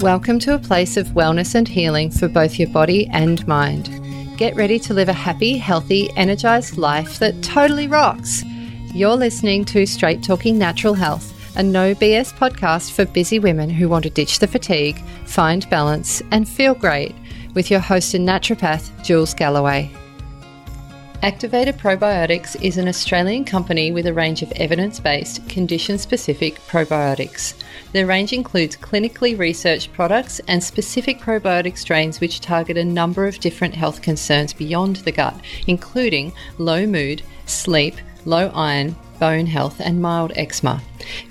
Welcome to a place of wellness and healing for both your body and mind. Get ready to live a happy, healthy, energized life that totally rocks. You're listening to Straight Talking Natural Health, a no BS podcast for busy women who want to ditch the fatigue, find balance, and feel great, with your host and naturopath, Jules Galloway. Activated Probiotics is an Australian company with a range of evidence based, condition specific probiotics. Their range includes clinically researched products and specific probiotic strains which target a number of different health concerns beyond the gut, including low mood, sleep, low iron, bone health, and mild eczema.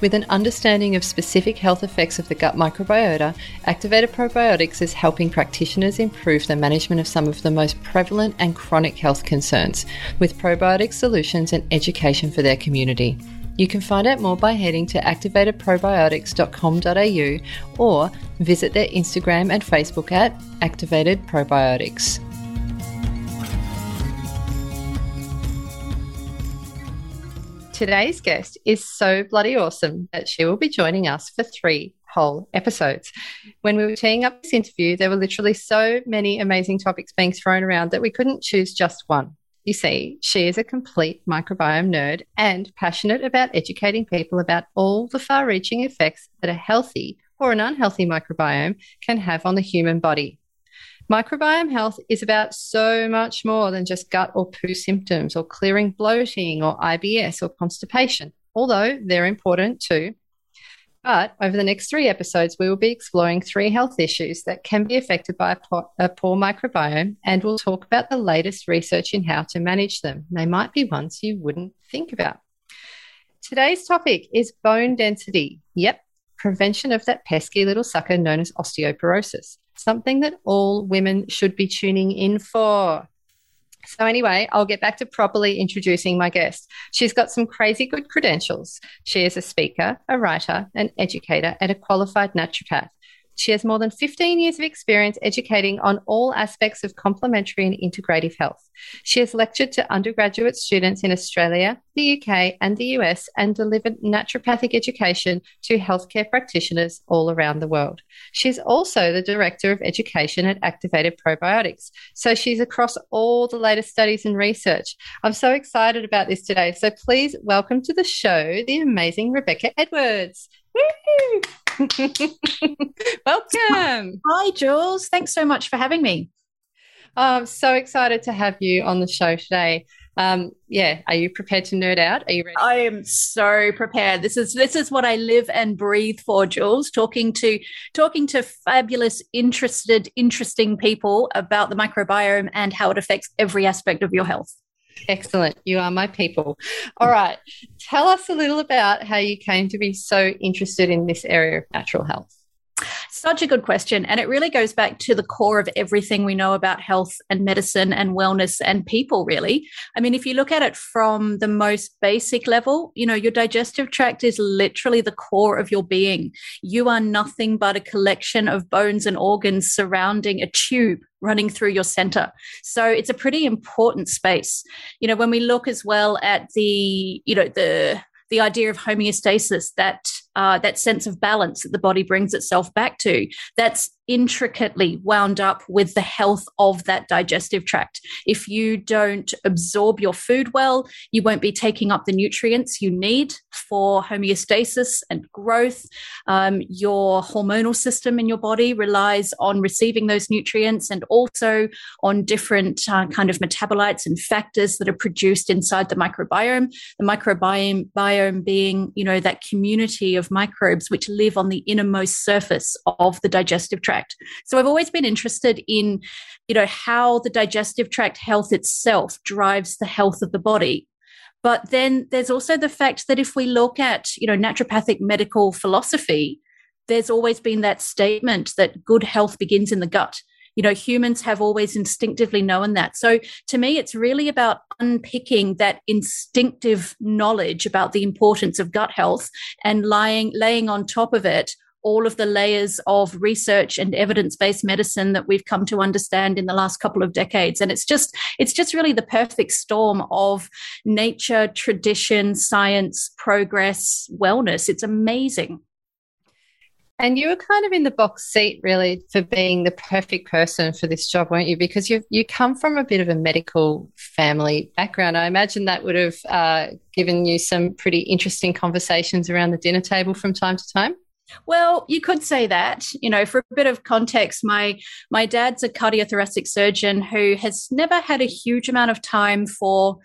With an understanding of specific health effects of the gut microbiota, Activated Probiotics is helping practitioners improve the management of some of the most prevalent and chronic health concerns with probiotic solutions and education for their community. You can find out more by heading to activatedprobiotics.com.au or visit their Instagram and Facebook at Activated Probiotics. Today's guest is so bloody awesome that she will be joining us for three whole episodes. When we were teeing up this interview, there were literally so many amazing topics being thrown around that we couldn't choose just one. You see, she is a complete microbiome nerd and passionate about educating people about all the far reaching effects that a healthy or an unhealthy microbiome can have on the human body. Microbiome health is about so much more than just gut or poo symptoms or clearing bloating or IBS or constipation, although they're important too. But over the next three episodes, we will be exploring three health issues that can be affected by a poor, a poor, microbiome, and we'll talk about the latest research in how to manage them. They might be ones you wouldn't think about. Today's topic is bone density. Yep, prevention of that pesky little sucker known as osteoporosis something that all women should be tuning in for. So, anyway, I'll get back to properly introducing my guest. She's got some crazy good credentials. She is a speaker, a writer, an educator, and a qualified naturopath. She has more than 15 years of experience educating on all aspects of complementary and integrative health. She has lectured to undergraduate students in Australia, the UK, and the US and delivered naturopathic education to healthcare practitioners all around the world. She's also the Director of Education at Activated Probiotics. So she's across all the latest studies and research. I'm so excited about this today. So please welcome to the show the amazing Rebecca Edwards. Welcome. Hi, Jules. Thanks so much for having me. Oh, I'm so excited to have you on the show today. Um, yeah, are you prepared to nerd out? Are you ready? I am so prepared. This is this is what I live and breathe for, Jules. Talking to talking to fabulous, interested, interesting people about the microbiome and how it affects every aspect of your health. Excellent. You are my people. All right. Tell us a little about how you came to be so interested in this area of natural health. Such a good question. And it really goes back to the core of everything we know about health and medicine and wellness and people, really. I mean, if you look at it from the most basic level, you know, your digestive tract is literally the core of your being. You are nothing but a collection of bones and organs surrounding a tube running through your center. So it's a pretty important space. You know, when we look as well at the, you know, the the idea of homeostasis, that uh, that sense of balance that the body brings itself back to, that's intricately wound up with the health of that digestive tract. If you don't absorb your food well, you won't be taking up the nutrients you need for homeostasis and growth. Um, your hormonal system in your body relies on receiving those nutrients and also on different uh, kind of metabolites and factors that are produced inside the microbiome. The microbiome biome being, you know, that community of microbes which live on the innermost surface of the digestive tract tract. So I've always been interested in, you know, how the digestive tract health itself drives the health of the body. But then there's also the fact that if we look at, you know, naturopathic medical philosophy, there's always been that statement that good health begins in the gut. You know, humans have always instinctively known that. So to me, it's really about unpicking that instinctive knowledge about the importance of gut health and lying, laying on top of it all of the layers of research and evidence-based medicine that we've come to understand in the last couple of decades. And it's just it's just really the perfect storm of nature tradition science progress wellness. It's amazing And you were kind of in the box seat, really, for being the perfect person for this job, weren't you? Because you you come from a bit of a medical family background. I imagine that would have uh, given you some pretty interesting conversations around the dinner table from time to time. Well, you could say that. You know, for a bit of context, my my dad's a cardiothoracic surgeon who has never had a huge amount of time for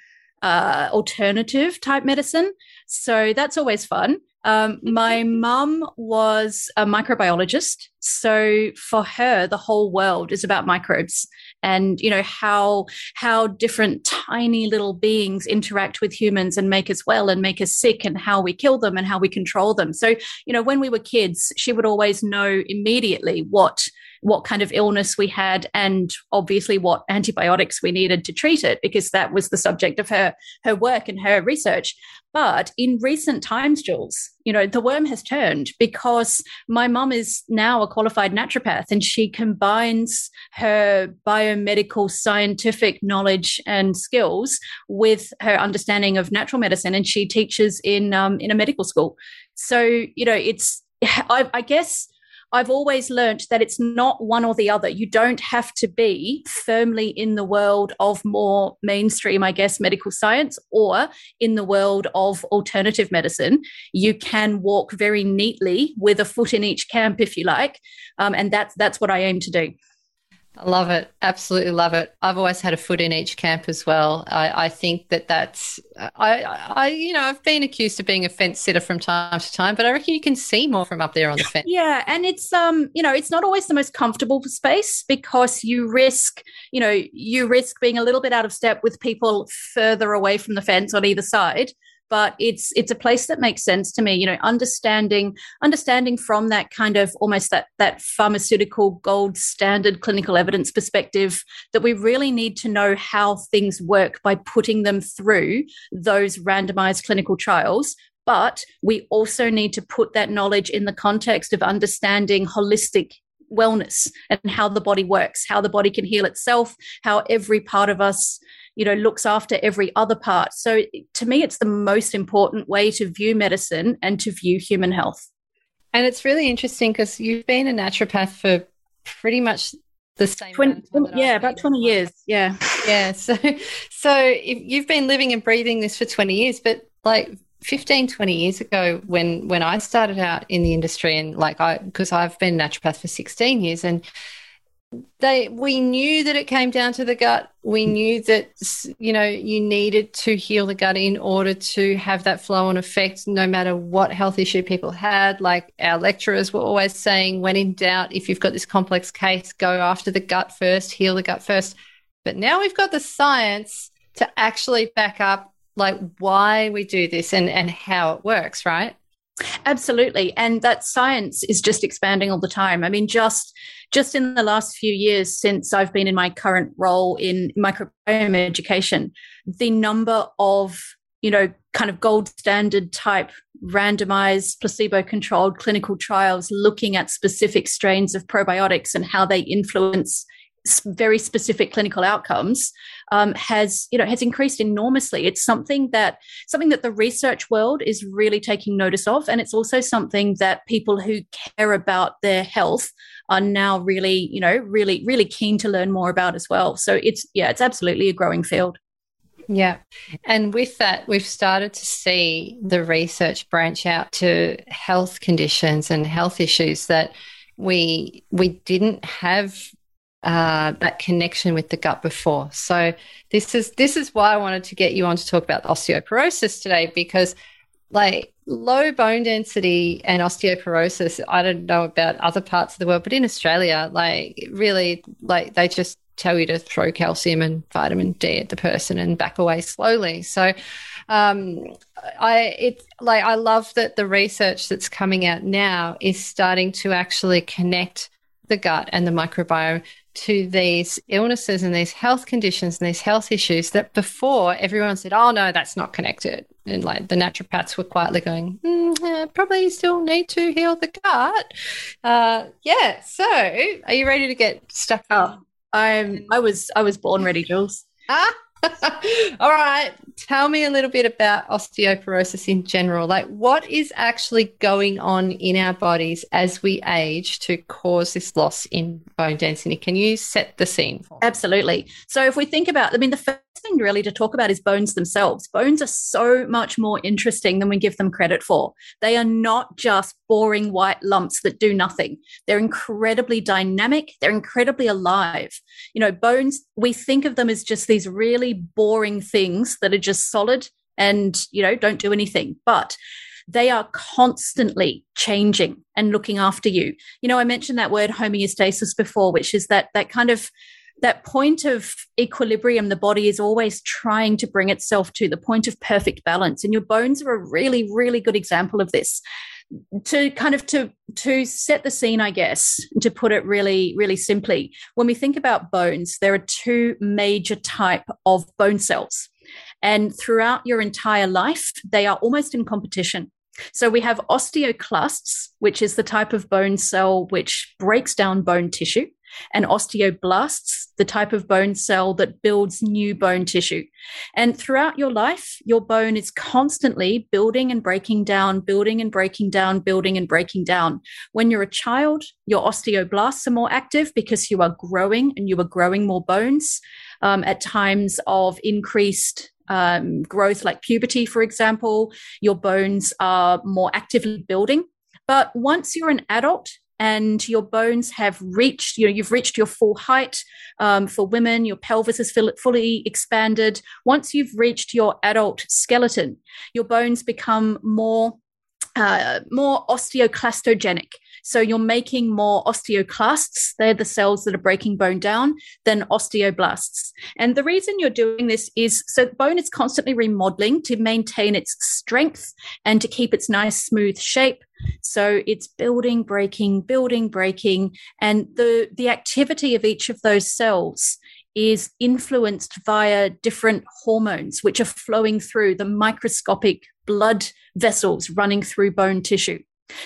uh, alternative type medicine. So that's always fun. Um, my mum was a microbiologist. So for her, the whole world is about microbes and, you know, how, how different tiny little beings interact with humans and make us well and make us sick and how we kill them and how we control them. So, you know, when we were kids, she would always know immediately what what kind of illness we had and obviously what antibiotics we needed to treat it because that was the subject of her her work and her research. But in recent times jules you know the worm has turned because my mum is now a qualified naturopath and she combines her biomedical scientific knowledge and skills with her understanding of natural medicine and she teaches in um, in a medical school. So you know it's I, I guess I've always learned that it's not one or the other. You don't have to be firmly in the world of more mainstream, I guess, medical science or in the world of alternative medicine. You can walk very neatly with a foot in each camp, if you like. Um, and that's, that's what I aim to do. I love it. Absolutely love it. I've always had a foot in each camp as well. I, I think that that's, I, I, you know, I've been accused of being a fence sitter from time to time, but I reckon you can see more from up there on the fence. Yeah. And it's, um, you know, it's not always the most comfortable space because you risk, you know, you risk being a little bit out of step with people further away from the fence on either side but it's it's a place that makes sense to me you know understanding understanding from that kind of almost that that pharmaceutical gold standard clinical evidence perspective that we really need to know how things work by putting them through those randomized clinical trials. But we also need to put that knowledge in the context of understanding holistic wellness and how the body works, how the body can heal itself, how every part of us you know looks after every other part. So to me it's the most important way to view medicine and to view human health. And it's really interesting because you've been a naturopath for pretty much the same 20, yeah about 20 years yeah. Yeah so so if you've been living and breathing this for 20 years but like 15 20 years ago when when i started out in the industry and like i because i've been naturopath for 16 years and they we knew that it came down to the gut. We knew that you know you needed to heal the gut in order to have that flow on effect no matter what health issue people had. Like our lecturers were always saying when in doubt if you've got this complex case go after the gut first heal the gut first. But now we've got the science to actually back up like why we do this and and how it works right Absolutely. And that science is just expanding all the time. I mean, just just in the last few years since I've been in my current role in microbiome education, the number of, you know, kind of gold standard type randomized placebo controlled clinical trials looking at specific strains of probiotics and how they influence very specific clinical outcomes um, has you know has increased enormously. It's something that something that the research world is really taking notice of and it's also something that people who care about their health are now really you know really really keen to learn more about as well. So it's yeah it's absolutely a growing field. Yeah. And with that, we've started to see the research branch out to health conditions and health issues that we we didn't have uh, that connection with the gut before. So this is this is why I wanted to get you on to talk about osteoporosis today because like low bone density and osteoporosis i don't know about other parts of the world but in australia like really like they just tell you to throw calcium and vitamin d at the person and back away slowly so um, I it's like I love that the research that's coming out now is starting to actually connect the gut and the microbiome to these illnesses and these health conditions and these health issues that before everyone said, oh, no, that's not connected. And like the naturopaths were quietly going, mm, yeah, probably still need to heal the gut. Uh, yeah. So are you ready to get stuck up? I'm, I was, I was born ready, Jules. Ah, All right. Tell me a little bit about osteoporosis in general. Like, what is actually going on in our bodies as we age to cause this loss in bone density? Can you set the scene? Absolutely. So, if we think about, I mean, the thing really to talk about is bones themselves. Bones are so much more interesting than we give them credit for. They are not just boring white lumps that do nothing. They're incredibly dynamic. They're incredibly alive. You know, bones, we think of them as just these really boring things that are just solid and, you know, don't do anything. But they are constantly changing and looking after you. You know, I mentioned that word homeostasis before, which is that that kind of that point of equilibrium the body is always trying to bring itself to the point of perfect balance. And your bones are a really really good example of this. To kind of to to set the scene i guess to put it really really simply when we think about bones there are two major type of bone cells. And throughout your entire life they are almost in competition. So we have osteoclasts which is the type of bone cell which breaks down bone tissue and osteoblasts, the type of bone cell that builds new bone tissue. And throughout your life, your bone is constantly building and breaking down, building and breaking down, building and breaking down. When you're a child, your osteoblasts are more active because you are growing and you are growing more bones. Um, at times of increased um, growth, like puberty, for example, your bones are more actively building. But once you're an adult, and your bones have reached, you know, you've reached your full height. Um, for women, your pelvis is fully expanded. Once you've reached your adult skeleton, your bones become more uh, more osteoclastogenic. So you're making more osteoclasts. They're the cells that are breaking bone down than osteoblasts. And the reason you're doing this is so bone is constantly remodeling to maintain its strength and to keep its nice smooth shape. So it's building, breaking, building, breaking, and the the activity of each of those cells is influenced via different hormones which are flowing through the microscopic blood vessels running through bone tissue.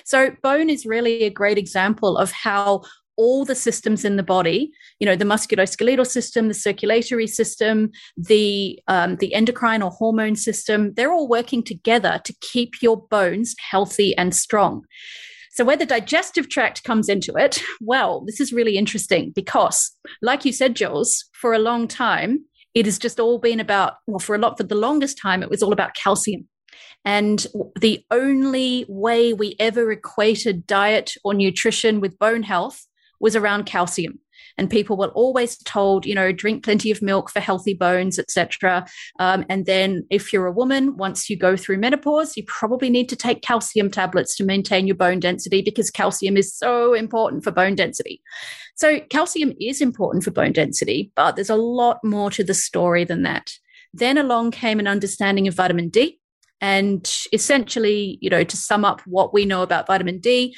So, bone is really a great example of how all the systems in the body, you know, the musculoskeletal system, the circulatory system, the um, the endocrine or hormone system, they're all working together to keep your bones healthy and strong. So, where the digestive tract comes into it, well, this is really interesting because, like you said, Jules, for a long time, it has just all been about, well, for a lot, for the longest time, it was all about calcium. And the only way we ever equated diet or nutrition with bone health was around calcium. And people were always told you know drink plenty of milk for healthy bones etc um, and then if you're a woman once you go through menopause you probably need to take calcium tablets to maintain your bone density because calcium is so important for bone density. So calcium is important for bone density but there's a lot more to the story than that. Then along came an understanding of vitamin d. And essentially, you know, to sum up what we know about vitamin D,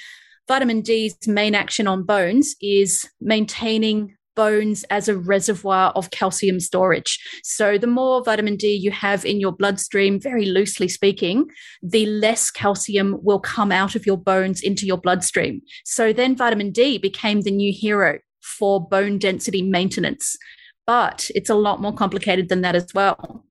vitamin D's main action on bones is maintaining bones as a reservoir of calcium storage. So, the more vitamin D you have in your bloodstream, very loosely speaking, the less calcium will come out of your bones into your bloodstream. So, then vitamin D became the new hero for bone density maintenance. But it's a lot more complicated than that as well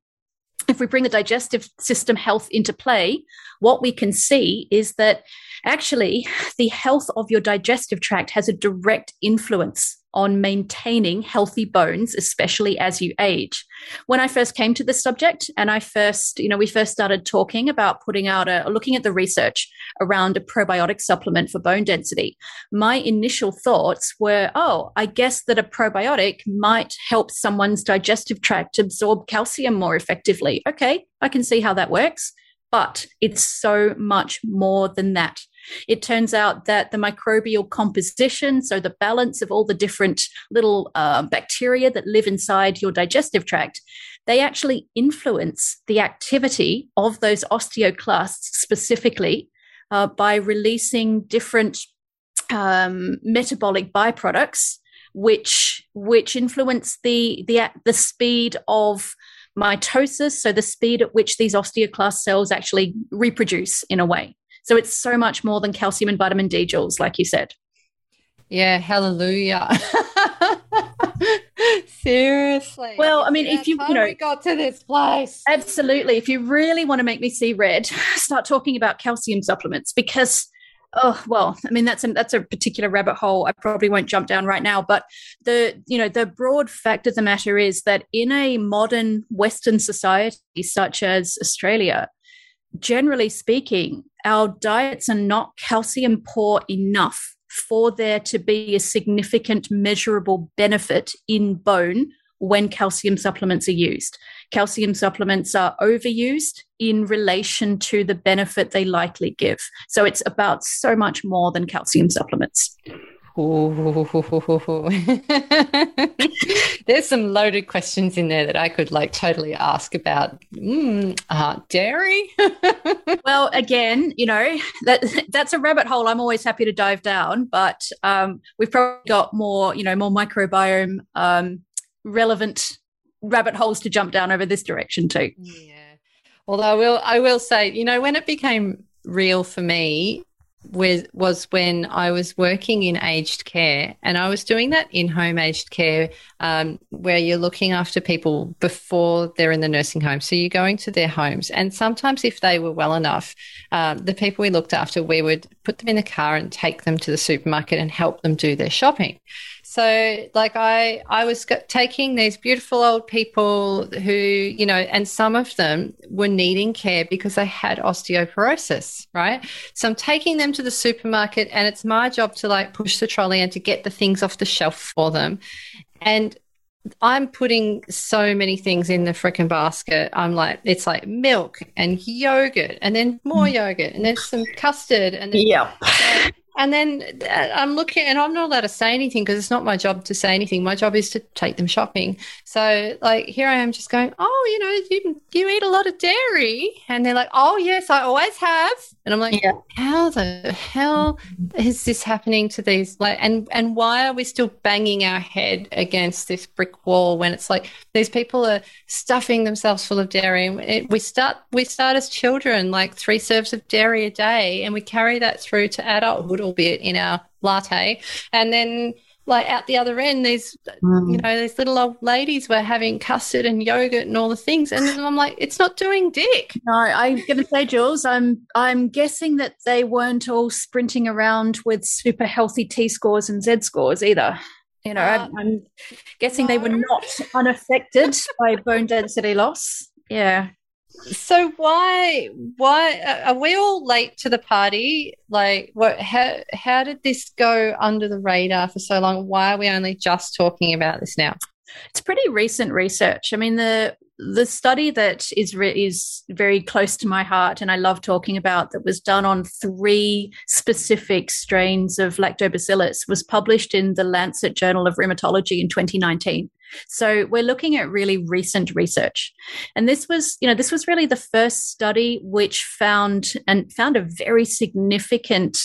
if we bring the digestive system health into play, what we can see is that actually the health of your digestive tract has a direct influence on maintaining healthy bones, especially as you age. When I first came to this subject and I first, you know, we first started talking about putting out a, looking at the research around a probiotic supplement for bone density, my initial thoughts were, oh, I guess that a probiotic might help someone's digestive tract absorb calcium more effectively. Okay, I can see how that works. But it's so much more than that. It turns out that the microbial composition, so the balance of all the different little uh, bacteria that live inside your digestive tract, they actually influence the activity of those osteoclasts specifically uh, by releasing different um, metabolic byproducts, which which influence the the the speed of mitosis, so the speed at which these osteoclast cells actually reproduce in a way. So it's so much more than calcium and vitamin D, Jules, like you said. Yeah, hallelujah. Seriously. Well, I mean, if you you know we got to this place, absolutely. If you really want to make me see red, start talking about calcium supplements because oh well i mean that's a, that's a particular rabbit hole i probably won't jump down right now but the you know the broad fact of the matter is that in a modern western society such as australia generally speaking our diets are not calcium poor enough for there to be a significant measurable benefit in bone when calcium supplements are used. Calcium supplements are overused in relation to the benefit they likely give. So it's about so much more than calcium supplements. There's some loaded questions in there that I could like totally ask about mm, uh, dairy. well, again, you know that that's a rabbit hole. I'm always happy to dive down, but um, we've probably got more, you know, more microbiome um, relevant rabbit holes to jump down over this direction too. Yeah. Although I will, I will say, you know, when it became real for me was was when I was working in aged care, and I was doing that in home aged care, um, where you're looking after people before they're in the nursing home. So you're going to their homes, and sometimes if they were well enough, um, the people we looked after, we would put them in the car and take them to the supermarket and help them do their shopping. So, like, I I was taking these beautiful old people who, you know, and some of them were needing care because they had osteoporosis, right? So I'm taking them to the supermarket, and it's my job to like push the trolley and to get the things off the shelf for them. And I'm putting so many things in the freaking basket. I'm like, it's like milk and yogurt, and then more mm. yogurt, and then some custard, and then yeah. And then uh, I'm looking, and I'm not allowed to say anything because it's not my job to say anything. My job is to take them shopping. So, like, here I am just going, Oh, you know, you, you eat a lot of dairy. And they're like, Oh, yes, I always have. And I'm like, yeah. How the hell is this happening to these? Like, and, and why are we still banging our head against this brick wall when it's like these people are stuffing themselves full of dairy? And it, we start, we start as children, like three serves of dairy a day, and we carry that through to adulthood albeit in our latte. And then like out the other end, these mm. you know these little old ladies were having custard and yogurt and all the things, and I'm like, it's not doing dick. No, I'm going to say, Jules, I'm I'm guessing that they weren't all sprinting around with super healthy T scores and Z scores either. You know, uh, I'm, I'm, guessing no. they were not unaffected by bone density loss. Yeah. So why why uh, are we all late to the party? Like what how how did this go under the radar for so long? Why are we only just talking about this now? It's pretty recent research. I mean the the study that is re- is very close to my heart and I love talking about that was done on three specific strains of lactobacillus was published in the Lancet Journal of Rheumatology in 2019. So we're looking at really recent research. And this was, you know, this was really the first study which found and found a very significant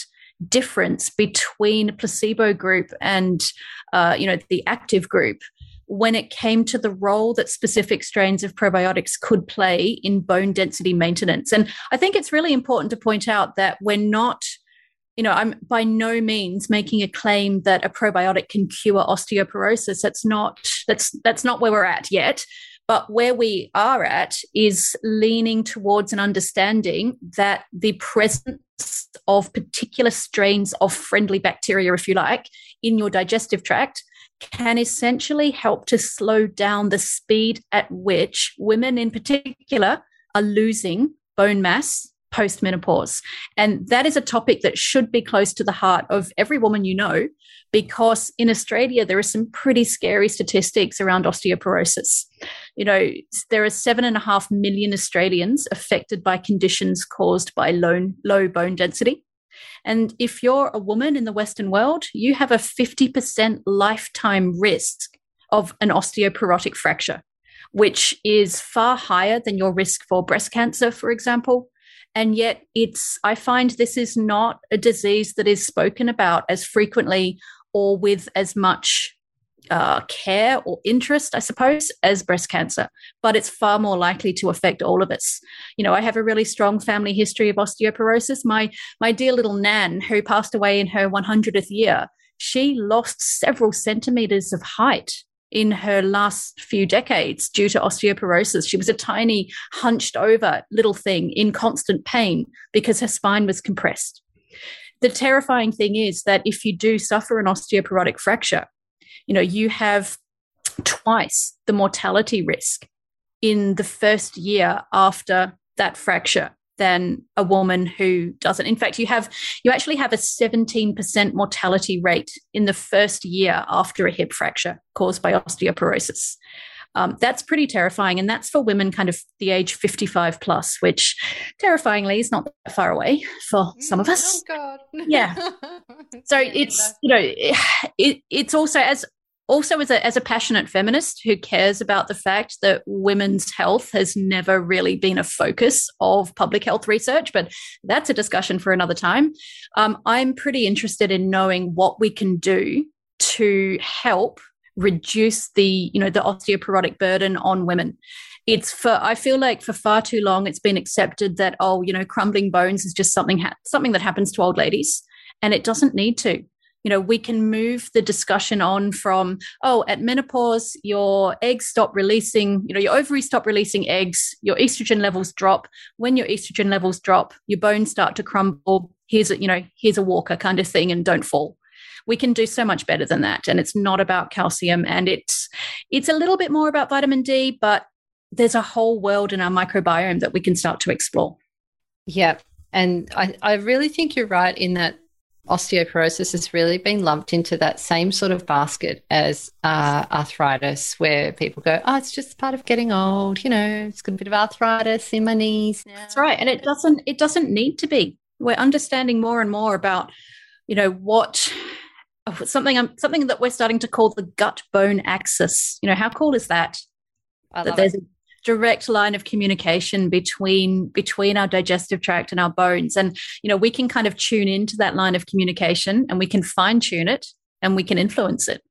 difference between placebo group and uh, you know the active group when it came to the role that specific strains of probiotics could play in bone density maintenance. And I think it's really important to point out that we're not you know, I'm by no means making a claim that a probiotic can cure osteoporosis. That's not that's that's not where we're at yet. But where we are at is leaning towards an understanding that the presence of particular strains of friendly bacteria, if you like, in your digestive tract can essentially help to slow down the speed at which women in particular are losing bone mass post menopause. And that is a topic that should be close to the heart of every woman you know, because in Australia, there are some pretty scary statistics around osteoporosis. You know, there are seven and a half million Australians affected by conditions caused by low, low bone density. And if you're a woman in the Western world, you have a 50% lifetime risk of an osteoporotic fracture, which is far higher than your risk for breast cancer, for example. And yet, it's, I find this is not a disease that is spoken about as frequently or with as much uh, care or interest, I suppose, as breast cancer, but it's far more likely to affect all of us. You know, I have a really strong family history of osteoporosis. My my dear little Nan, who passed away in her 100th year, she lost several centimeters of height in her last few decades due to osteoporosis. She was a tiny, hunched over little thing in constant pain because her spine was compressed. The terrifying thing is that if you do suffer an osteoporotic fracture, you know, you have twice the mortality risk in the first year after that fracture than a woman who doesn't. In fact, you have you actually have a 17% mortality rate in the first year after a hip fracture caused by osteoporosis. Um, that's pretty terrifying, and that's for women kind of the age 55 plus, which terrifyingly is not that far away for some of us. Oh God! Yeah. so it's you know it, it's also as also as a, as a passionate feminist who cares about the fact that women's health has never really been a focus of public health research but that's a discussion for another time um, i'm pretty interested in knowing what we can do to help reduce the you know the osteoporotic burden on women it's for i feel like for far too long it's been accepted that oh you know crumbling bones is just something ha- something that happens to old ladies and it doesn't need to you know, we can move the discussion on from, oh, at menopause, your eggs stop releasing, you know, your ovaries stop releasing eggs, your estrogen levels drop. When your estrogen levels drop, your bones start to crumble. Here's a, you know, here's a walker kind of thing and don't fall. We can do so much better than that. And it's not about calcium and it's it's a little bit more about vitamin D, but there's a whole world in our microbiome that we can start to explore. Yeah. And I, I really think you're right in that osteoporosis has really been lumped into that same sort of basket as uh, arthritis, where people go, "Oh, it's just part of getting old." You know, it's got a bit of arthritis in my knees. Now. That's right, and it doesn't it doesn't need to be. We're understanding more and more about, you know, what something um, something that we're starting to call the gut bone axis. You know, how cool is that? that there's it. a direct line of communication between between our digestive tract and our bones and you know we can kind of tune into that line of communication and we can fine tune it and we can influence it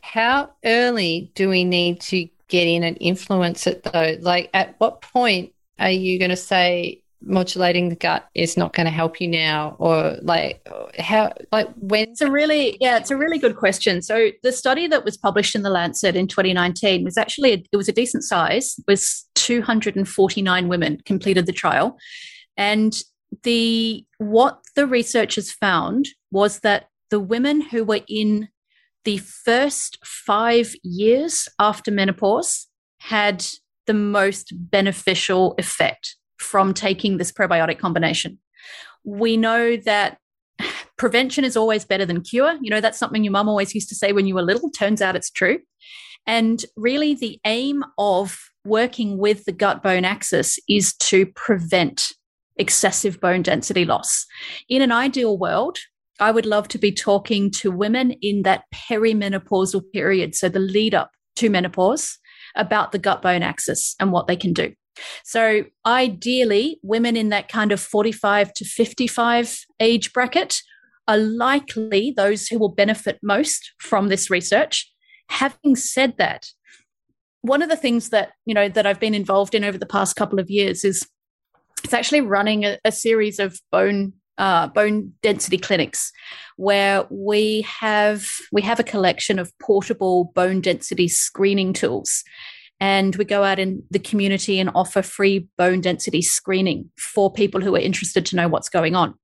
how early do we need to get in and influence it though like at what point are you going to say modulating the gut is not going to help you now or like how like when it's a really yeah it's a really good question. So the study that was published in the lancet in 2019 was actually it was a decent size was 249 women completed the trial. And the what the researchers found was that the women who were in the first five years after menopause had the most beneficial effect from taking this probiotic combination. We know that prevention is always better than cure. You know, that's something your mum always used to say when you were little. Turns out it's true. And really, the aim of working with the gut bone axis is to prevent excessive bone density loss. In an ideal world, I would love to be talking to women in that perimenopausal period, so the lead up to menopause, about the gut bone axis and what they can do. So, ideally, women in that kind of 45 to 55 age bracket are likely those who will benefit most from this research. Having said that, one of the things that you know that I've been involved in over the past couple of years is it's actually running a, a series of bone uh, bone density clinics where we have we have a collection of portable bone density screening tools and we go out in the community and offer free bone density screening for people who are interested to know what's going on.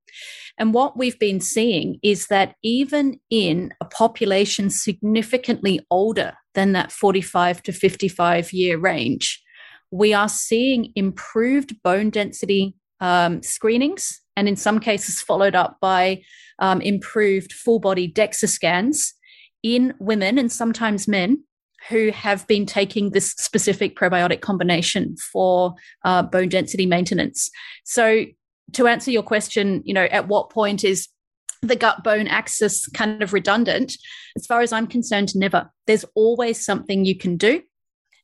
And what we've been seeing is that even in a population significantly older than that 45 to 55 year range, we are seeing improved bone density um, screenings, and in some cases, followed up by um, improved full body DEXA scans in women and sometimes men who have been taking this specific probiotic combination for uh, bone density maintenance. So, to answer your question, you know, at what point is the gut bone axis kind of redundant? As far as I'm concerned, never. There's always something you can do.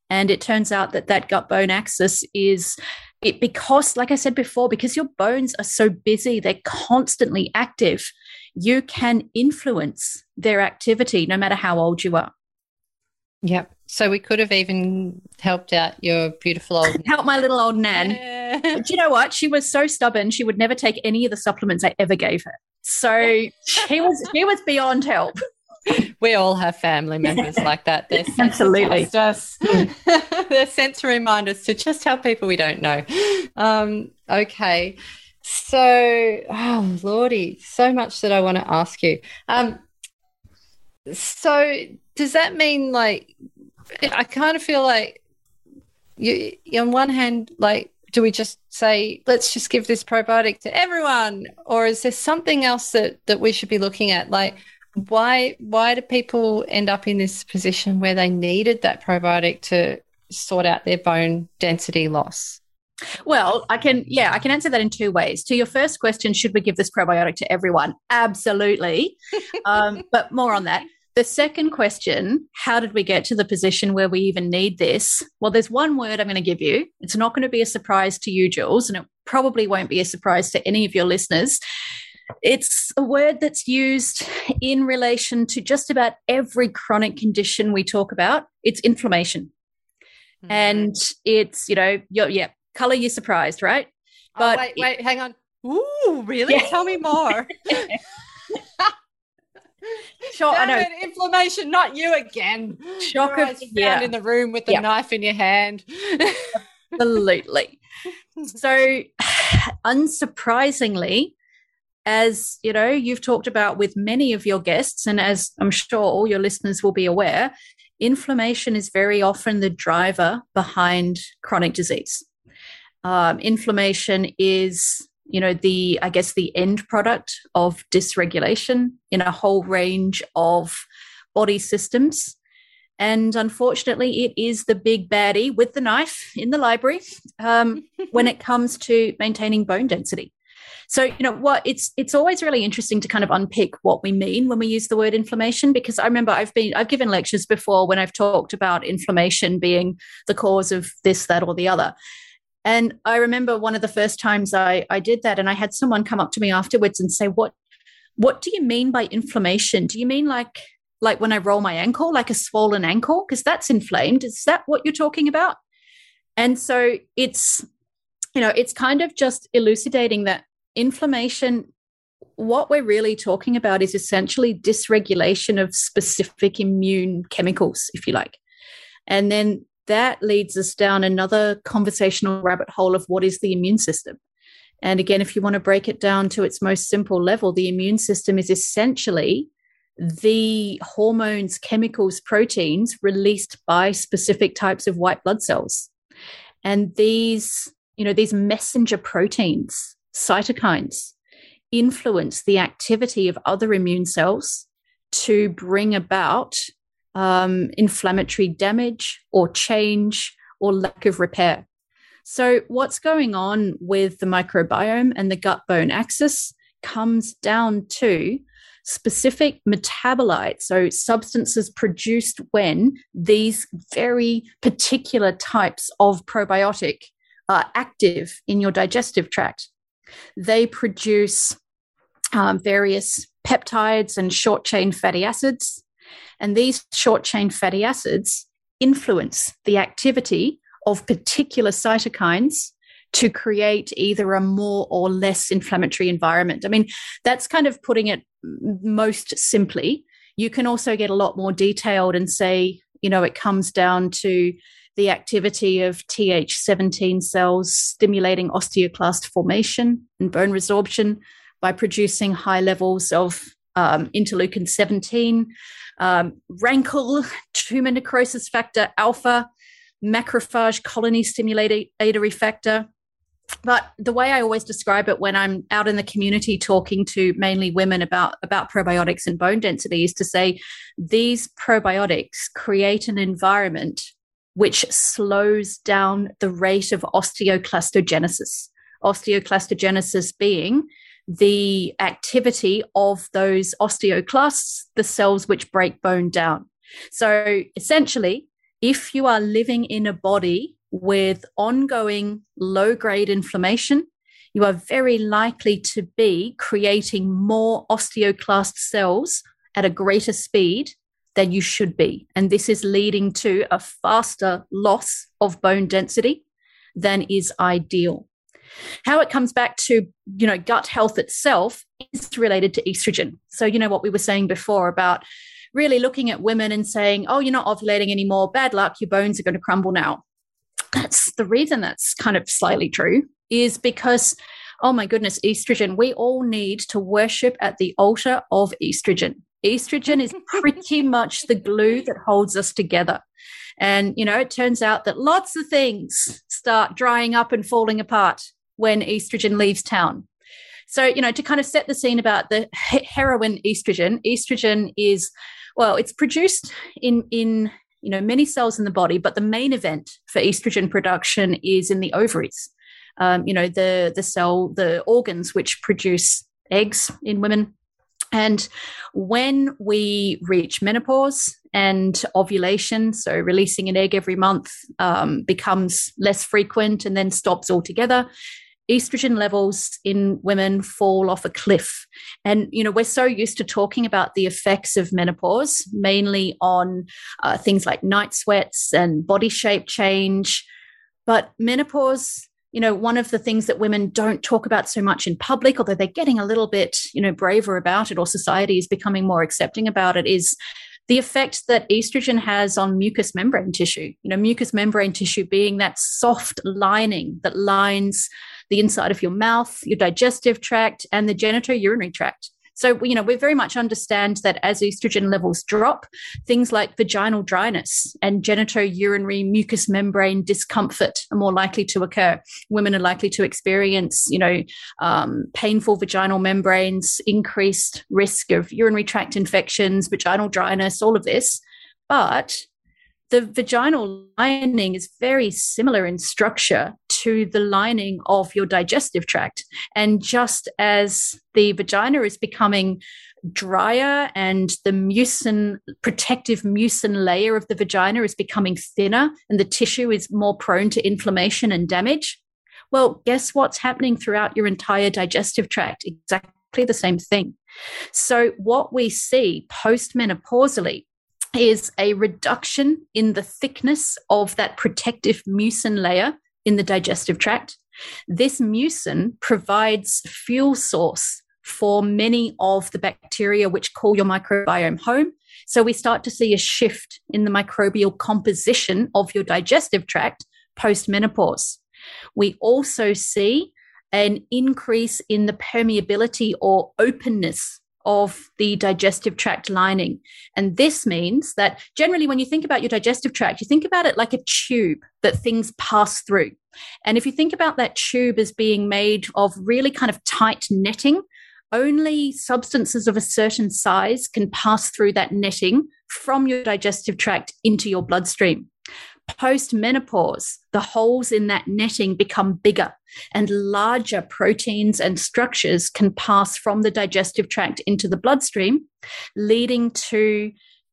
And it turns out that that gut bone axis is it because, like I said before, because your bones are so busy, they're constantly active, you can influence their activity no matter how old you are. Yep. So we could have even helped out your beautiful old help my little old nan. Yeah. But you know what? She was so stubborn. She would never take any of the supplements I ever gave her. So she was she was beyond help. we all have family members like that. They're Absolutely. us. They're sent to remind us to just help people we don't know. Um, okay. So, oh, Lordy, so much that I want to ask you. Um, so, does that mean like, I kind of feel like you, on one hand, like, do we just say let's just give this probiotic to everyone or is there something else that that we should be looking at like why why do people end up in this position where they needed that probiotic to sort out their bone density loss well, I can, yeah, I can answer that in two ways. To your first question, should we give this probiotic to everyone? Absolutely. um, but more on that. The second question, how did we get to the position where we even need this? Well, there's one word I'm going to give you. It's not going to be a surprise to you, Jules, and it probably won't be a surprise to any of your listeners. It's a word that's used in relation to just about every chronic condition we talk about. It's inflammation. Mm-hmm. And it's, you know, yeah, color you surprised, right? Oh, but oh, wait, wait, hang on. Ooh, really? Yeah. Tell me more. Sure, I know. inflammation, not you again. Shock of yeah. in the room with the yeah. knife in your hand. Absolutely. So, unsurprisingly, as you know, you've talked about with many of your guests, and as I'm sure all your listeners will be aware, inflammation is very often the driver behind chronic disease. Um, inflammation is you know the i guess the end product of dysregulation in a whole range of body systems. And unfortunately it is the big baddie with the knife in the library um, when it comes to maintaining bone density. So you know what it's it's always really interesting to kind of unpick what we mean when we use the word inflammation because i remember i've been i've given lectures before when i've talked about inflammation being the cause of this that or the other and I remember one of the first times I, I did that, and I had someone come up to me afterwards and say, "What what do you mean by inflammation? Do you mean like like when I roll my ankle, like a swollen ankle, because that's inflamed? Is that what you're talking about?" And so it's you know it's kind of just elucidating that inflammation what we're really talking about is essentially dysregulation of specific immune chemicals if you like and then that leads us down another conversational rabbit hole of what is the immune system. And again, if you want to break it down to its most simple level, the immune system is essentially the hormones, chemicals, proteins released by specific types of white blood cells. And these, you know, these messenger proteins, cytokines, influence the activity of other immune cells to bring about um, inflammatory damage or change or lack of repair. So, what's going on with the microbiome and the gut bone axis comes down to specific metabolites, so substances produced when these very particular types of probiotic are active in your digestive tract. They produce um, various peptides and short chain fatty acids and these short chain fatty acids influence the activity of particular cytokines to create either a more or less inflammatory environment. I mean, that's kind of putting it most simply. You can also get a lot more detailed and say, you know, it comes down to the activity of Th17 cells stimulating osteoclast formation and bone resorption by producing high levels of um, interleukin 17, um, RANKL, tumor necrosis factor alpha, macrophage colony stimulatory factor. But the way I always describe it when I'm out in the community talking to mainly women about, about probiotics and bone density is to say these probiotics create an environment which slows down the rate of osteoclastogenesis. Osteoclastogenesis being the activity of those osteoclasts, the cells which break bone down. So essentially, if you are living in a body with ongoing low grade inflammation, you are very likely to be creating more osteoclast cells at a greater speed than you should be. And this is leading to a faster loss of bone density than is ideal. How it comes back to, you know, gut health itself is related to estrogen. So, you know, what we were saying before about really looking at women and saying, oh, you're not ovulating anymore, bad luck, your bones are going to crumble now. That's the reason that's kind of slightly true is because, oh my goodness, estrogen, we all need to worship at the altar of estrogen. Estrogen is pretty much the glue that holds us together. And, you know, it turns out that lots of things start drying up and falling apart when estrogen leaves town. So, you know, to kind of set the scene about the heroine estrogen, estrogen is, well, it's produced in, in, you know, many cells in the body, but the main event for estrogen production is in the ovaries. Um, you know, the, the cell, the organs which produce eggs in women. And when we reach menopause and ovulation, so releasing an egg every month um, becomes less frequent and then stops altogether, estrogen levels in women fall off a cliff. And, you know, we're so used to talking about the effects of menopause, mainly on uh, things like night sweats and body shape change. But menopause, you know, one of the things that women don't talk about so much in public, although they're getting a little bit, you know, braver about it, or society is becoming more accepting about it, is the effect that estrogen has on mucous membrane tissue. You know, mucous membrane tissue being that soft lining that lines the inside of your mouth, your digestive tract, and the genitourinary tract. So, you know, we very much understand that as estrogen levels drop, things like vaginal dryness and genitourinary mucous membrane discomfort are more likely to occur. Women are likely to experience, you know, um, painful vaginal membranes, increased risk of urinary tract infections, vaginal dryness, all of this. But the vaginal lining is very similar in structure to the lining of your digestive tract. And just as the vagina is becoming drier and the mucin, protective mucin layer of the vagina is becoming thinner and the tissue is more prone to inflammation and damage, well, guess what's happening throughout your entire digestive tract? Exactly the same thing. So, what we see postmenopausally is a reduction in the thickness of that protective mucin layer in the digestive tract. This mucin provides fuel source for many of the bacteria which call your microbiome home. So we start to see a shift in the microbial composition of your digestive tract post menopause. We also see an increase in the permeability or openness of the digestive tract lining. And this means that generally, when you think about your digestive tract, you think about it like a tube that things pass through. And if you think about that tube as being made of really kind of tight netting, only substances of a certain size can pass through that netting from your digestive tract into your bloodstream. Post menopause, the holes in that netting become bigger and larger proteins and structures can pass from the digestive tract into the bloodstream, leading to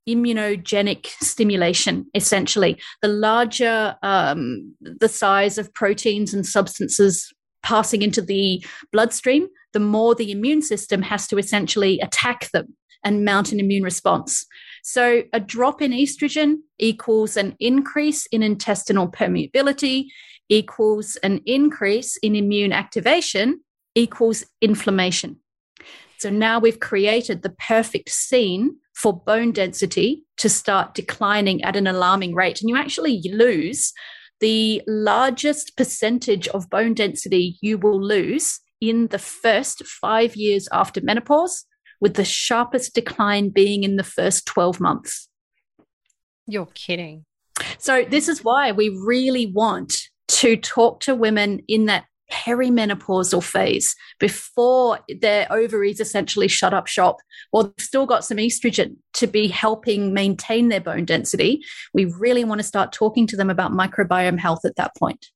immunogenic stimulation essentially. The larger um, the size of proteins and substances passing into the bloodstream the more the immune system has to essentially attack them and mount an immune response so a drop in estrogen equals an increase in intestinal permeability, equals an increase in immune activation, equals inflammation. So now we've created the perfect scene for bone density to start declining at an alarming rate. And you actually lose the largest percentage of bone density you will lose in the first five years after menopause with the sharpest decline being in the first 12 months. You're kidding. So, this is why we really want to talk to women in that perimenopausal phase before their ovaries essentially shut up shop or they've still got some estrogen to be helping maintain their bone density. We really want to start talking to them about microbiome health at that point.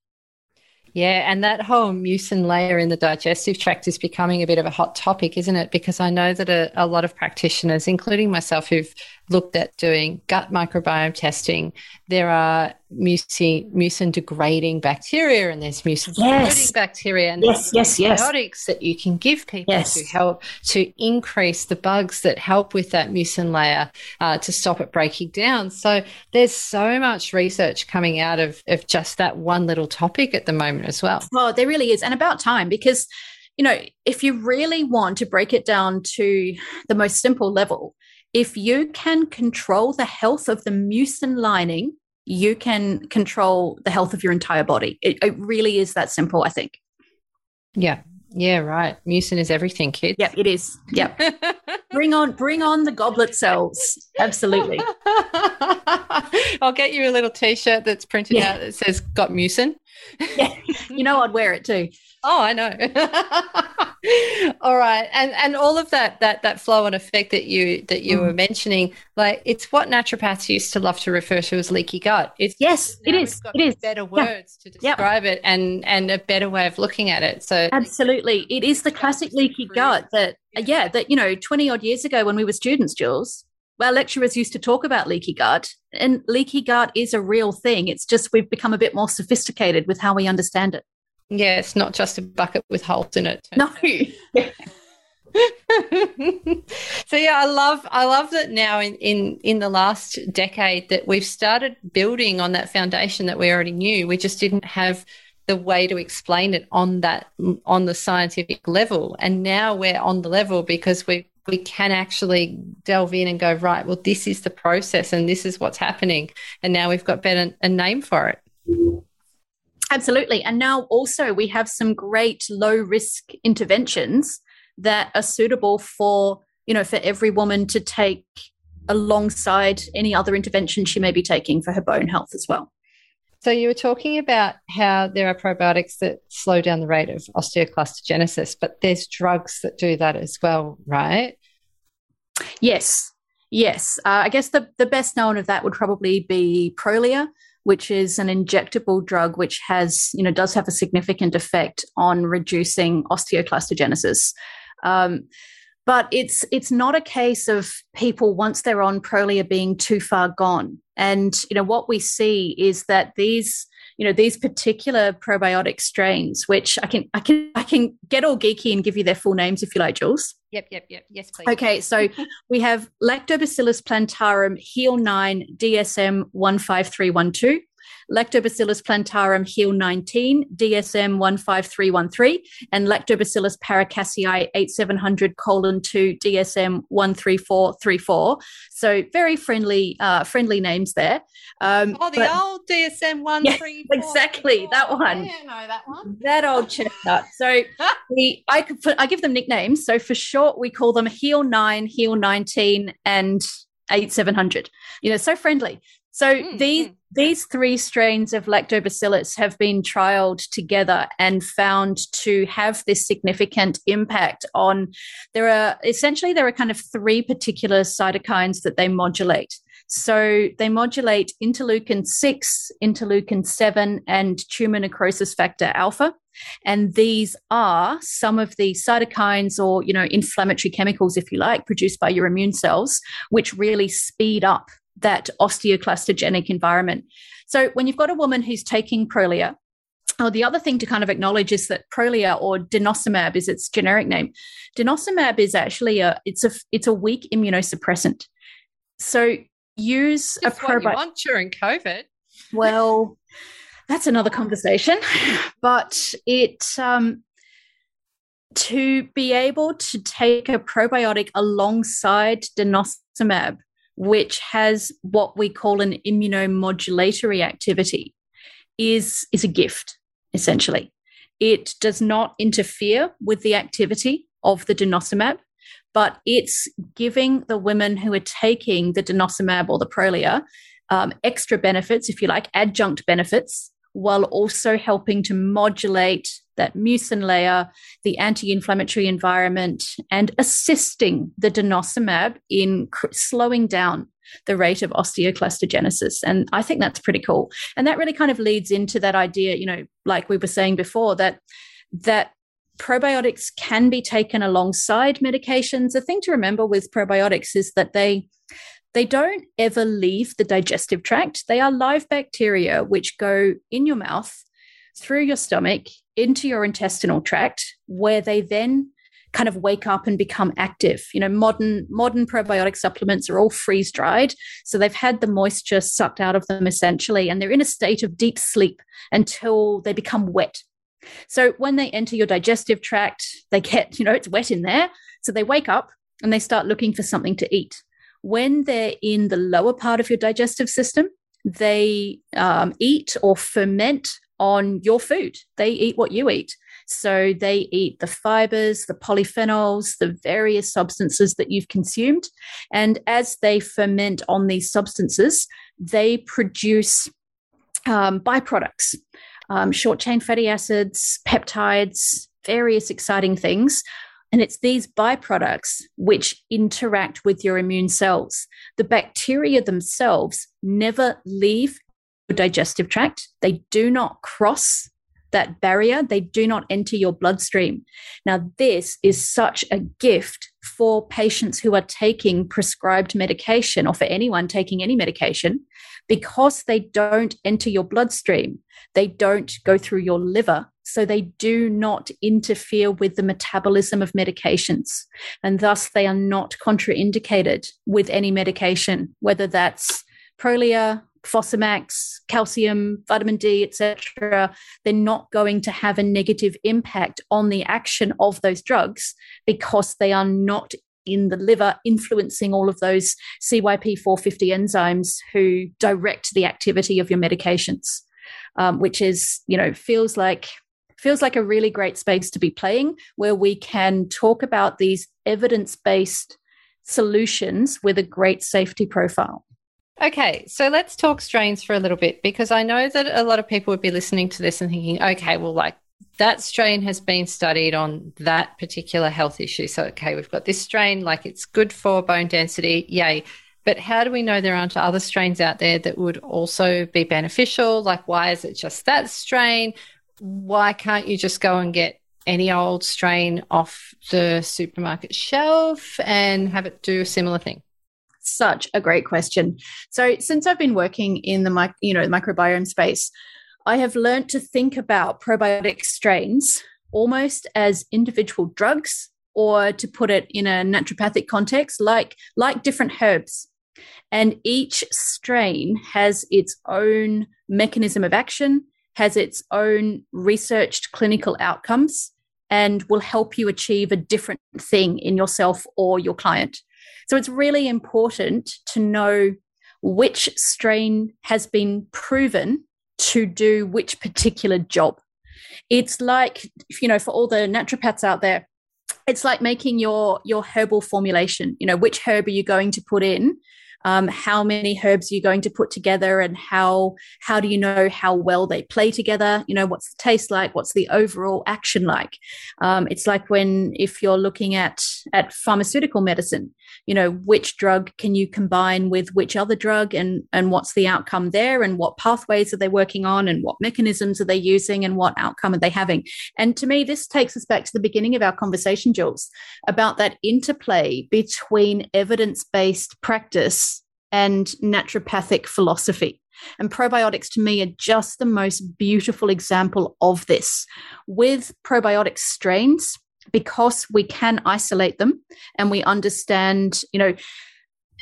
Yeah, and that whole mucin layer in the digestive tract is becoming a bit of a hot topic, isn't it? Because I know that a, a lot of practitioners, including myself, who've looked at doing gut microbiome testing, there are mucin, mucin degrading bacteria and there's mucin yes. bacteria and yes, yes, yes. antibiotics that you can give people yes. to help to increase the bugs that help with that mucin layer uh, to stop it breaking down. So there's so much research coming out of, of just that one little topic at the moment as well. Well, there really is. And about time because you know, if you really want to break it down to the most simple level, if you can control the health of the mucin lining, you can control the health of your entire body. It, it really is that simple, I think. Yeah. Yeah, right. Mucin is everything, kids. Yep, it is. Yep. bring on bring on the goblet cells. Absolutely. I'll get you a little t-shirt that's printed yeah. out that says got mucin. yeah. You know I'd wear it too. Oh, I know. all right. And and all of that that that flow and effect that you that you mm. were mentioning, like it's what naturopaths used to love to refer to as leaky gut. It's yes, it is. It is better words yeah. to describe yep. it and and a better way of looking at it. So Absolutely. It is the classic leaky gut that yeah, that you know, 20 odd years ago when we were students, Jules, our lecturers used to talk about leaky gut, and leaky gut is a real thing. It's just we've become a bit more sophisticated with how we understand it. Yeah, it's not just a bucket with holes in it. No. so yeah, I love I love that now in, in in the last decade that we've started building on that foundation that we already knew. We just didn't have the way to explain it on that on the scientific level. And now we're on the level because we we can actually delve in and go, right, well, this is the process and this is what's happening. And now we've got better a name for it. Absolutely. And now also we have some great low risk interventions that are suitable for, you know, for every woman to take alongside any other intervention she may be taking for her bone health as well. So you were talking about how there are probiotics that slow down the rate of osteoclastogenesis, but there's drugs that do that as well, right? Yes, yes. Uh, I guess the, the best known of that would probably be Prolia, which is an injectable drug which has, you know, does have a significant effect on reducing osteoclastogenesis. Um, but it's it's not a case of people once they're on Prolia being too far gone. And you know what we see is that these you know these particular probiotic strains, which I can I can I can get all geeky and give you their full names if you like, Jules. Yep, yep, yep. Yes, please. Okay, so we have Lactobacillus plantarum HEAL 9 DSM 15312. Lactobacillus plantarum HEAL 19, DSM 15313, and Lactobacillus paracasei 8700 colon 2, DSM 13434. So very friendly, uh, friendly names there. Um, oh, the but, old DSM 134. exactly, that one. Yeah, know that one. That old chestnut. So we, I, could, I give them nicknames. So for short, we call them HEAL 9, HEAL 19, and 8700. You know, so friendly. So mm, these mm. These three strains of lactobacillus have been trialed together and found to have this significant impact on there are essentially there are kind of three particular cytokines that they modulate. So they modulate interleukin 6, interleukin 7 and tumor necrosis factor alpha. And these are some of the cytokines or, you know, inflammatory chemicals, if you like, produced by your immune cells, which really speed up that osteoclastogenic environment. So when you've got a woman who's taking Prolia, Oh, the other thing to kind of acknowledge is that Prolia or denosumab is its generic name. Denosumab is actually a it's a it's a weak immunosuppressant. So use a probiotic during COVID. Well, that's another conversation, but it um, to be able to take a probiotic alongside denosumab which has what we call an immunomodulatory activity, is, is a gift, essentially. It does not interfere with the activity of the denosumab, but it's giving the women who are taking the denosumab or the Prolia um, extra benefits, if you like, adjunct benefits, while also helping to modulate that mucin layer, the anti inflammatory environment, and assisting the denosumab in cr- slowing down the rate of osteoclastogenesis. And I think that's pretty cool. And that really kind of leads into that idea, you know, like we were saying before, that that probiotics can be taken alongside medications. The thing to remember with probiotics is that they they don't ever leave the digestive tract. They are live bacteria which go in your mouth, through your stomach, into your intestinal tract, where they then kind of wake up and become active. You know, modern modern probiotic supplements are all freeze dried, so they've had the moisture sucked out of them essentially, and they're in a state of deep sleep until they become wet. So when they enter your digestive tract, they get, you know, it's wet in there, so they wake up and they start looking for something to eat. when they're in the lower part of your digestive system, they um, eat or ferment on your food. They eat what you eat. So they eat the fibers, the polyphenols, the various substances that you've consumed. And as they ferment on these substances, they produce um, byproducts, um, short chain fatty acids, peptides, various exciting things. And it's these byproducts which interact with your immune cells. The bacteria themselves never leave digestive tract, they do not cross that barrier, they do not enter your bloodstream. Now, this is such a gift for patients who are taking prescribed medication or for anyone taking any medication because they don't enter your bloodstream. They don't go through your liver. So they do not interfere with the metabolism of medications. And thus, they are not contraindicated with any medication, whether that's Prolia, Fosamax, calcium, vitamin D, etc., they're not going to have a negative impact on the action of those drugs because they are not in the liver influencing all of those CYP450 enzymes who direct the activity of your medications, um, which is, you know, feels like feels like a really great space to be playing where we can talk about these evidence-based solutions with a great safety profile. Okay, so let's talk strains for a little bit because I know that a lot of people would be listening to this and thinking, okay, well, like that strain has been studied on that particular health issue. So, okay, we've got this strain, like it's good for bone density, yay. But how do we know there aren't other strains out there that would also be beneficial? Like, why is it just that strain? Why can't you just go and get any old strain off the supermarket shelf and have it do a similar thing? Such a great question. So since I've been working in the you know microbiome space, I have learned to think about probiotic strains almost as individual drugs or to put it in a naturopathic context like like different herbs. And each strain has its own mechanism of action, has its own researched clinical outcomes and will help you achieve a different thing in yourself or your client. So it's really important to know which strain has been proven to do which particular job. It's like, you know, for all the naturopaths out there, it's like making your your herbal formulation. You know, which herb are you going to put in um, how many herbs you're going to put together and how how do you know how well they play together? You know what's the taste like? What's the overall action like? Um, it's like when if you're looking at at pharmaceutical medicine you know which drug can you combine with which other drug and and what's the outcome there and what pathways are they working on and what mechanisms are they using and what outcome are they having? And to me this takes us back to the beginning of our conversation jules about that interplay between evidence-based practice and naturopathic philosophy. And probiotics to me are just the most beautiful example of this. With probiotic strains, because we can isolate them and we understand, you know,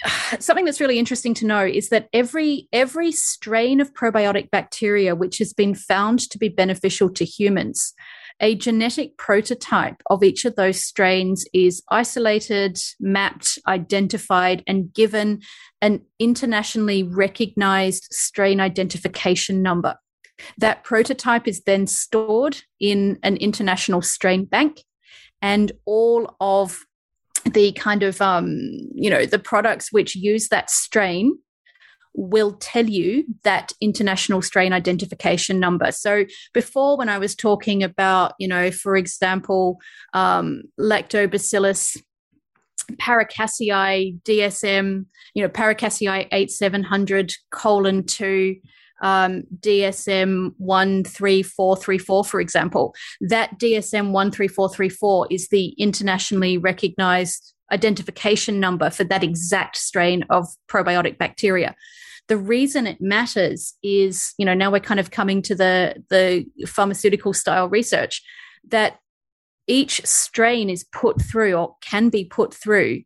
something that's really interesting to know is that every every strain of probiotic bacteria which has been found to be beneficial to humans a genetic prototype of each of those strains is isolated, mapped, identified, and given an internationally recognized strain identification number. That prototype is then stored in an international strain bank, and all of the kind of um, you know the products which use that strain will tell you that international strain identification number. So before, when I was talking about, you know, for example, um, lactobacillus paracasei DSM, you know, paracasei 8700 colon 2, um, DSM 13434, for example. That DSM 13434 is the internationally recognized identification number for that exact strain of probiotic bacteria the reason it matters is you know now we're kind of coming to the the pharmaceutical style research that each strain is put through or can be put through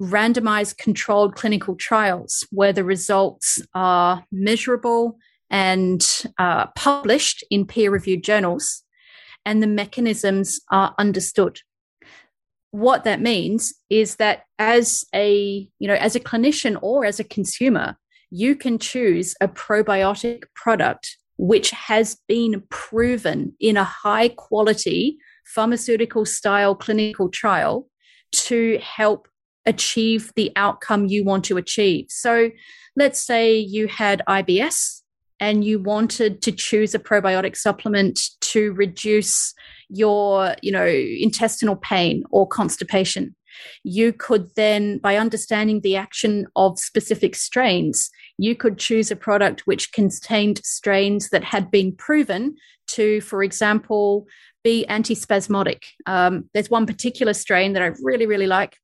randomized controlled clinical trials where the results are measurable and uh, published in peer reviewed journals and the mechanisms are understood. What that means is that as a you know as a clinician or as a consumer you can choose a probiotic product which has been proven in a high quality pharmaceutical style clinical trial to help achieve the outcome you want to achieve. So let's say you had IBS and you wanted to choose a probiotic supplement to reduce your, you know, intestinal pain or constipation. You could then, by understanding the action of specific strains, you could choose a product which contained strains that had been proven to, for example, be antispasmodic. Um, there's one particular strain that I really, really like.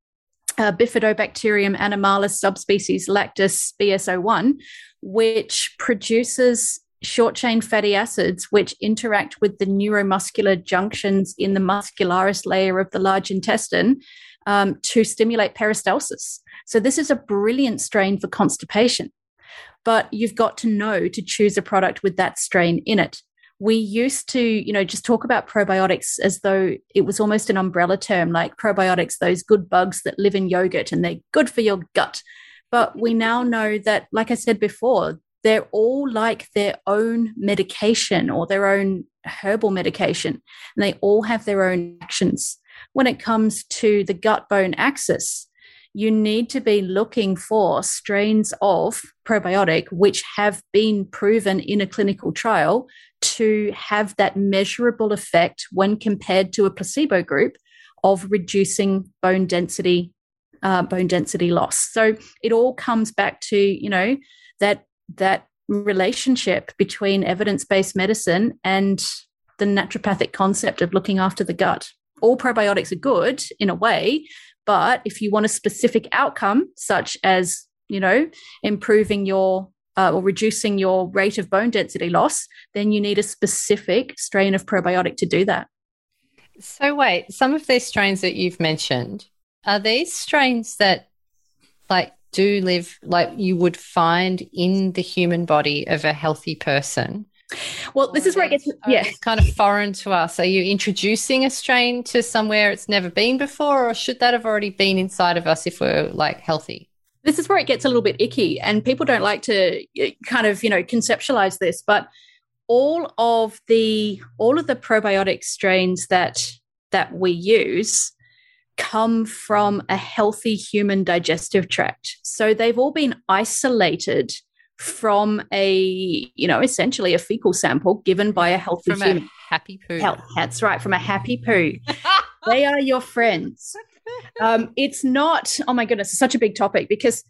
Uh, Bifidobacterium animalis subspecies lactis BS01, which produces short chain fatty acids which interact with the neuromuscular junctions in the muscularis layer of the large intestine um, to stimulate peristalsis. So, this is a brilliant strain for constipation, but you've got to know to choose a product with that strain in it. We used to, you know, just talk about probiotics as though it was almost an umbrella term, like probiotics, those good bugs that live in yogurt and they're good for your gut. But we now know that, like I said before, they're all like their own medication or their own herbal medication, and they all have their own actions when it comes to the gut bone axis, you need to be looking for strains of probiotic which have been proven in a clinical trial to have that measurable effect when compared to a placebo group of reducing bone density uh, bone density loss. So it all comes back to you know that that relationship between evidence-based medicine and the naturopathic concept of looking after the gut all probiotics are good in a way, but if you want a specific outcome, such as, you know, improving your uh, or reducing your rate of bone density loss, then you need a specific strain of probiotic to do that. So, wait, some of these strains that you've mentioned, are these strains that like do live like you would find in the human body of a healthy person? Well, this is where it gets yeah. kind of foreign to us. Are you introducing a strain to somewhere it's never been before, or should that have already been inside of us if we're like healthy? This is where it gets a little bit icky, and people don't like to eh, kind of you know conceptualize this, but all of the all of the probiotic strains that that we use come from a healthy human digestive tract. So they've all been isolated from a, you know, essentially a fecal sample given by a healthy from human. A happy poo. Health, that's right, from a happy poo. they are your friends. Um, it's not, oh my goodness, it's such a big topic because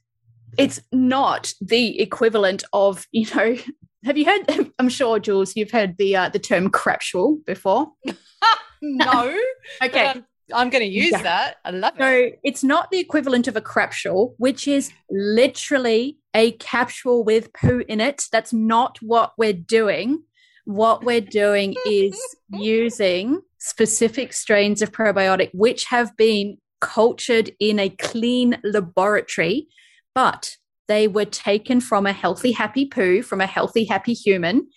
it's not the equivalent of, you know, have you heard, I'm sure, Jules, you've heard the uh, the term crapsule before? no. okay. I'm going to use yeah. that. I love so it. So it's not the equivalent of a crapsule, which is literally a capsule with poo in it. That's not what we're doing. What we're doing is using specific strains of probiotic which have been cultured in a clean laboratory, but they were taken from a healthy, happy poo, from a healthy, happy human,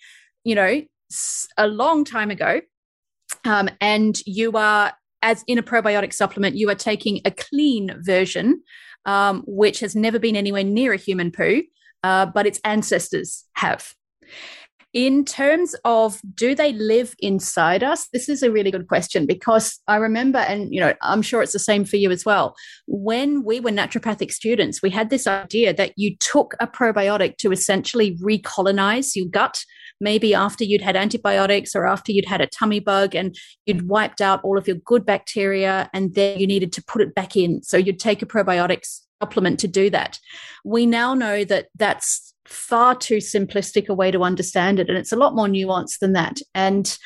you know, a long time ago. Um, and you are as in a probiotic supplement, you are taking a clean version, um, which has never been anywhere near a human poo, uh, but its ancestors have. In terms of do they live inside us? This is a really good question because I remember, and you know, I'm sure it's the same for you as well. When we were naturopathic students, we had this idea that you took a probiotic to essentially recolonize your gut maybe after you'd had antibiotics or after you'd had a tummy bug and you'd wiped out all of your good bacteria and then you needed to put it back in. So you'd take a probiotics supplement to do that. We now know that that's far too simplistic a way to understand it. And it's a lot more nuanced than that. And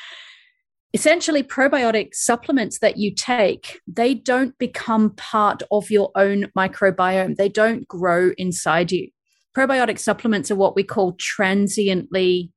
essentially probiotic supplements that you take they don't become part of your own microbiome they don't grow inside you probiotic supplements are what we call transiently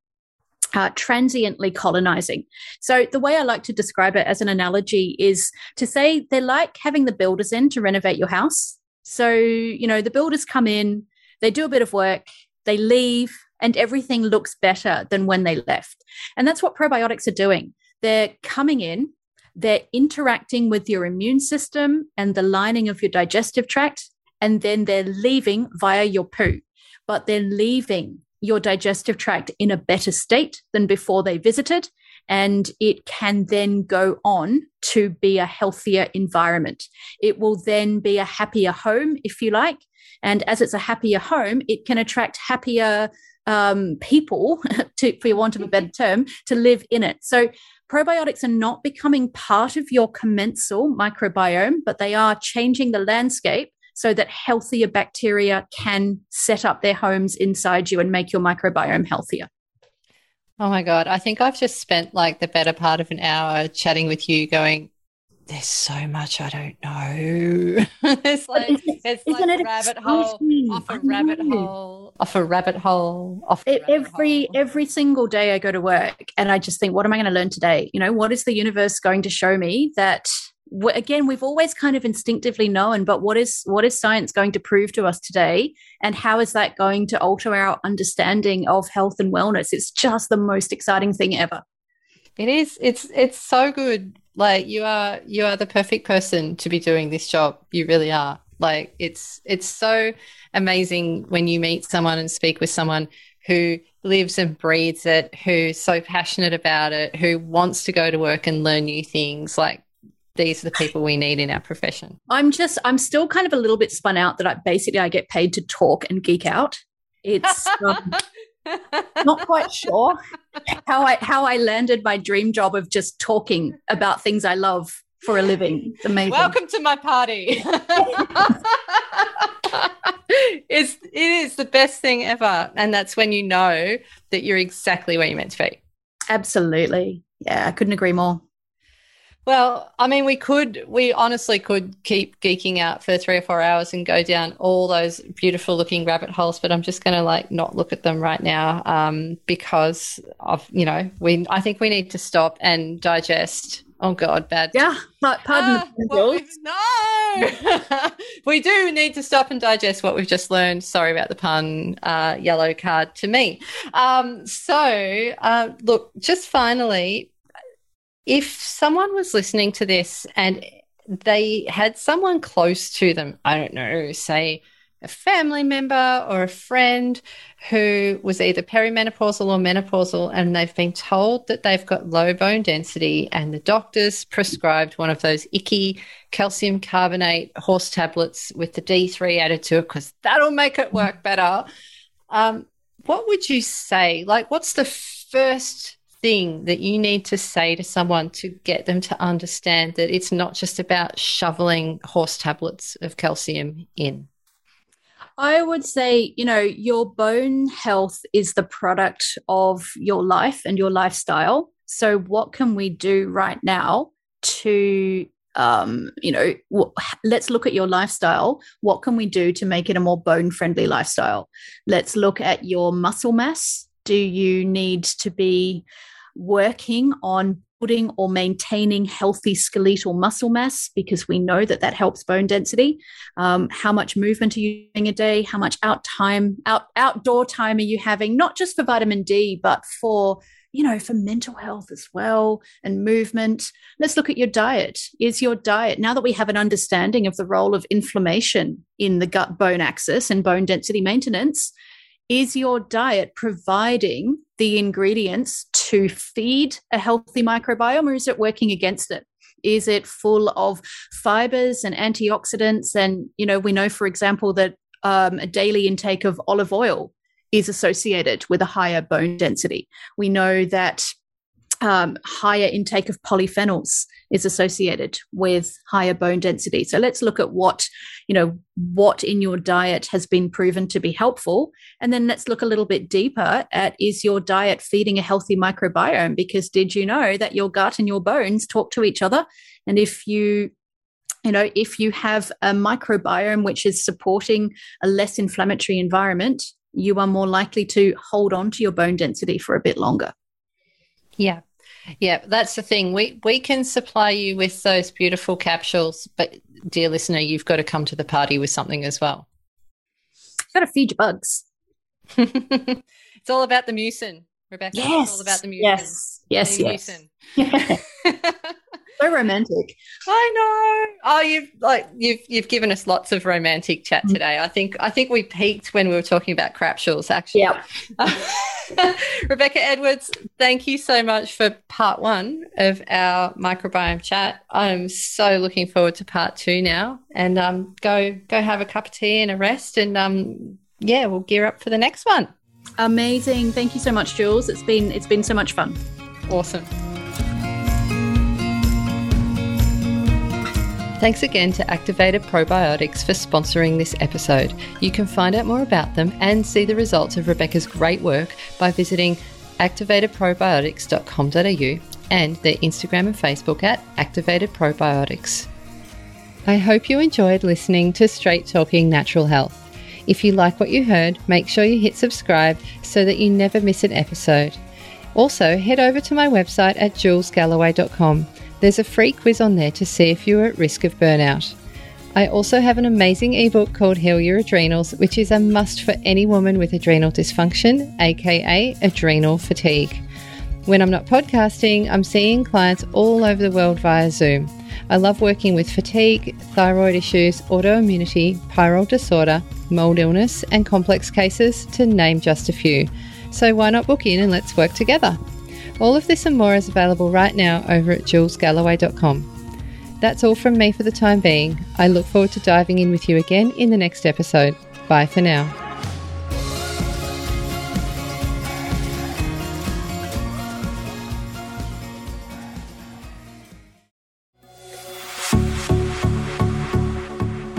uh, transiently colonizing. So, the way I like to describe it as an analogy is to say they're like having the builders in to renovate your house. So, you know, the builders come in, they do a bit of work, they leave, and everything looks better than when they left. And that's what probiotics are doing. They're coming in, they're interacting with your immune system and the lining of your digestive tract, and then they're leaving via your poo, but they're leaving your digestive tract in a better state than before they visited. And it can then go on to be a healthier environment. It will then be a happier home, if you like. And as it's a happier home, it can attract happier um, people, to, for want of a better term, to live in it. So probiotics are not becoming part of your commensal microbiome, but they are changing the landscape so that healthier bacteria can set up their homes inside you and make your microbiome healthier. Oh my God. I think I've just spent like the better part of an hour chatting with you going, there's so much I don't know. it's like it's like a rabbit hole off a rabbit hole off a rabbit hole off it, every hole. every single day I go to work and I just think, what am I going to learn today? You know, what is the universe going to show me that again we've always kind of instinctively known but what is what is science going to prove to us today? And how is that going to alter our understanding of health and wellness? It's just the most exciting thing ever. It is. It's it's so good. Like you are you are the perfect person to be doing this job. You really are. Like it's it's so amazing when you meet someone and speak with someone who lives and breathes it who's so passionate about it who wants to go to work and learn new things. Like these are the people we need in our profession. I'm just, I'm still kind of a little bit spun out that I basically I get paid to talk and geek out. It's um, not quite sure how I how I landed my dream job of just talking about things I love for a living. It's amazing. Welcome to my party. it's it is the best thing ever, and that's when you know that you're exactly where you're meant to be. Absolutely. Yeah, I couldn't agree more. Well, I mean, we could, we honestly could keep geeking out for three or four hours and go down all those beautiful looking rabbit holes, but I'm just going to like not look at them right now um, because of, you know, we, I think we need to stop and digest. Oh God, bad. Yeah, pardon. Uh, no, we do need to stop and digest what we've just learned. Sorry about the pun. Uh, yellow card to me. Um, so, uh, look, just finally, if someone was listening to this and they had someone close to them, I don't know, say a family member or a friend who was either perimenopausal or menopausal, and they've been told that they've got low bone density, and the doctors prescribed one of those icky calcium carbonate horse tablets with the D3 added to it because that'll make it work better. Um, what would you say? Like, what's the first thing that you need to say to someone to get them to understand that it's not just about shoveling horse tablets of calcium in? I would say, you know, your bone health is the product of your life and your lifestyle. So, what can we do right now to, um, you know, w- let's look at your lifestyle. What can we do to make it a more bone friendly lifestyle? Let's look at your muscle mass. Do you need to be working on putting or maintaining healthy skeletal muscle mass because we know that that helps bone density. Um, how much movement are you doing a day? How much out time, out outdoor time are you having? Not just for vitamin D, but for you know for mental health as well and movement. Let's look at your diet. Is your diet now that we have an understanding of the role of inflammation in the gut bone axis and bone density maintenance? Is your diet providing the ingredients to feed a healthy microbiome or is it working against it? Is it full of fibers and antioxidants? And, you know, we know, for example, that um, a daily intake of olive oil is associated with a higher bone density. We know that um, higher intake of polyphenols is associated with higher bone density. So let's look at what, you know, what in your diet has been proven to be helpful. And then let's look a little bit deeper at is your diet feeding a healthy microbiome? Because did you know that your gut and your bones talk to each other? And if you you know, if you have a microbiome which is supporting a less inflammatory environment, you are more likely to hold on to your bone density for a bit longer. Yeah. Yeah, that's the thing. We we can supply you with those beautiful capsules, but dear listener, you've got to come to the party with something as well. You've got to feed your bugs. it's all about the mucin, Rebecca. Yes. It's all about the mucin. Yes. Yes. yes. Mucin. So romantic. I know. Oh, you've like you've you've given us lots of romantic chat mm. today. I think I think we peaked when we were talking about crapsules. Actually, yeah. Rebecca Edwards, thank you so much for part one of our microbiome chat. I'm so looking forward to part two now, and um, go go have a cup of tea and a rest, and um, yeah, we'll gear up for the next one. Amazing. Thank you so much, Jules. It's been it's been so much fun. Awesome. Thanks again to Activated Probiotics for sponsoring this episode. You can find out more about them and see the results of Rebecca's great work by visiting activatedprobiotics.com.au and their Instagram and Facebook at Activated Probiotics. I hope you enjoyed listening to Straight Talking Natural Health. If you like what you heard, make sure you hit subscribe so that you never miss an episode. Also, head over to my website at julesgalloway.com. There's a free quiz on there to see if you're at risk of burnout. I also have an amazing ebook called Heal Your Adrenals, which is a must for any woman with adrenal dysfunction, aka adrenal fatigue. When I'm not podcasting, I'm seeing clients all over the world via Zoom. I love working with fatigue, thyroid issues, autoimmunity, pyrrole disorder, mold illness, and complex cases, to name just a few. So why not book in and let's work together? All of this and more is available right now over at julesgalloway.com. That's all from me for the time being. I look forward to diving in with you again in the next episode. Bye for now.